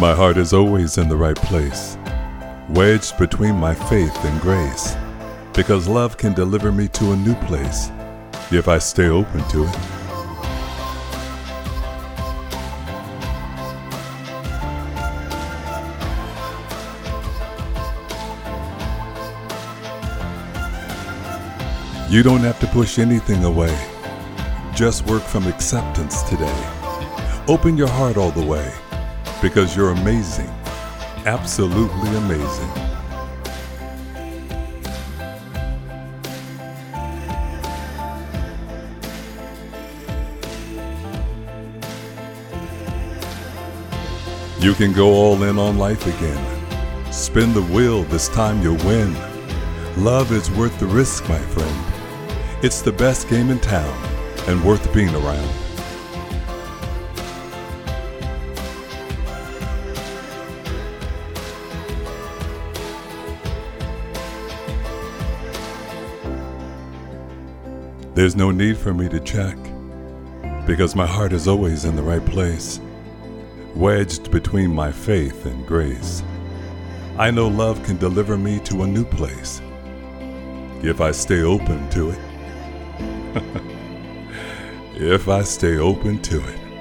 My heart is always in the right place, wedged between my faith and grace, because love can deliver me to a new place if I stay open to it. You don't have to push anything away. Just work from acceptance today. Open your heart all the way because you're amazing. Absolutely amazing. You can go all in on life again. Spin the wheel, this time you'll win. Love is worth the risk, my friend. It's the best game in town and worth being around. There's no need for me to check because my heart is always in the right place, wedged between my faith and grace. I know love can deliver me to a new place if I stay open to it. if I stay open to it.